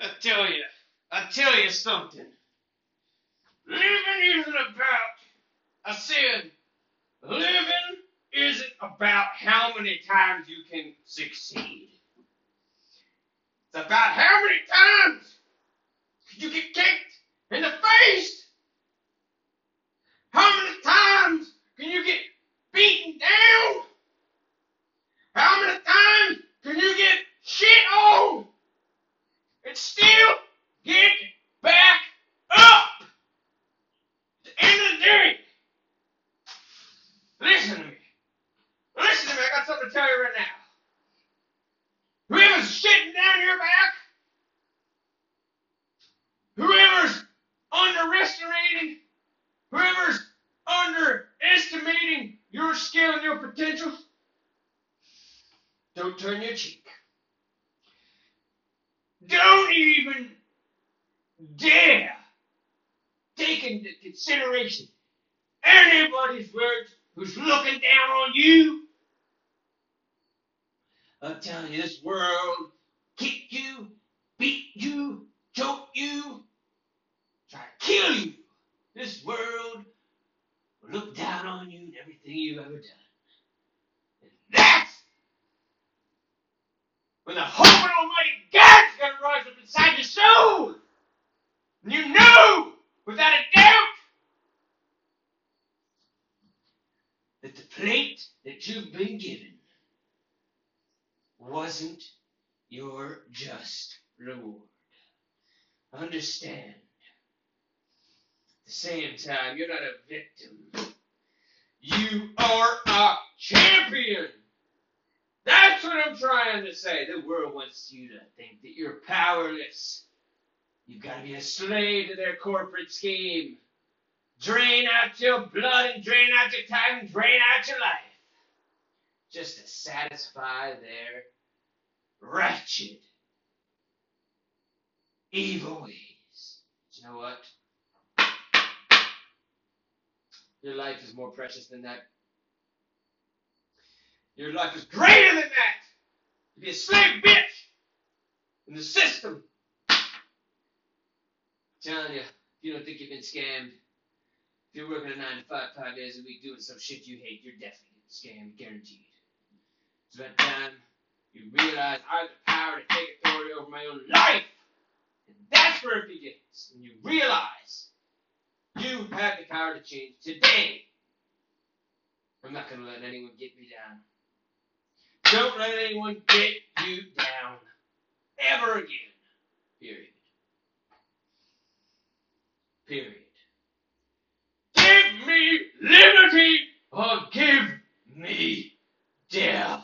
I tell you, I tell you something. Living isn't about, I said, living isn't about how many times you can succeed. It's about how many times you get kicked in the face. How many times can you get beaten down? How many times can you get shit on still get back up? At the end of the day, listen to me. Listen to me. I got something to tell you right now. Whoever's shitting down your back, whoever's underestimating, whoever's underestimating your skill and your potential, don't turn your cheek. Don't even dare take into consideration anybody's words who's looking down on you. I'm telling you, this world kick you, beat you, choke you, try to kill you. This world will look down on you and everything you've ever done. And that's when the hope of Almighty God's going to rise up inside your soul. And you know, without a doubt, that the plate that you've been given wasn't your just reward. Understand. At the same time, you're not a victim. You are a champion. That's what I'm trying to say. The world wants you to think that you're powerless. You've got to be a slave to their corporate scheme. Drain out your blood and drain out your time and drain out your life. Just to satisfy their wretched, evil ways. But you know what? Your life is more precious than that. Your life is greater than that. To be a slave bitch in the system. I'm telling you, if you don't think you've been scammed, if you're working a nine to five, five days a week doing some shit you hate, you're definitely getting scammed, guaranteed. It's about time you realize I have the power to take authority over my own life. And that's where it begins. When you realize you have the power to change today. I'm not going to let anyone get me down. Don't let anyone get you down. Ever again. Period. Period liberty, or give me death.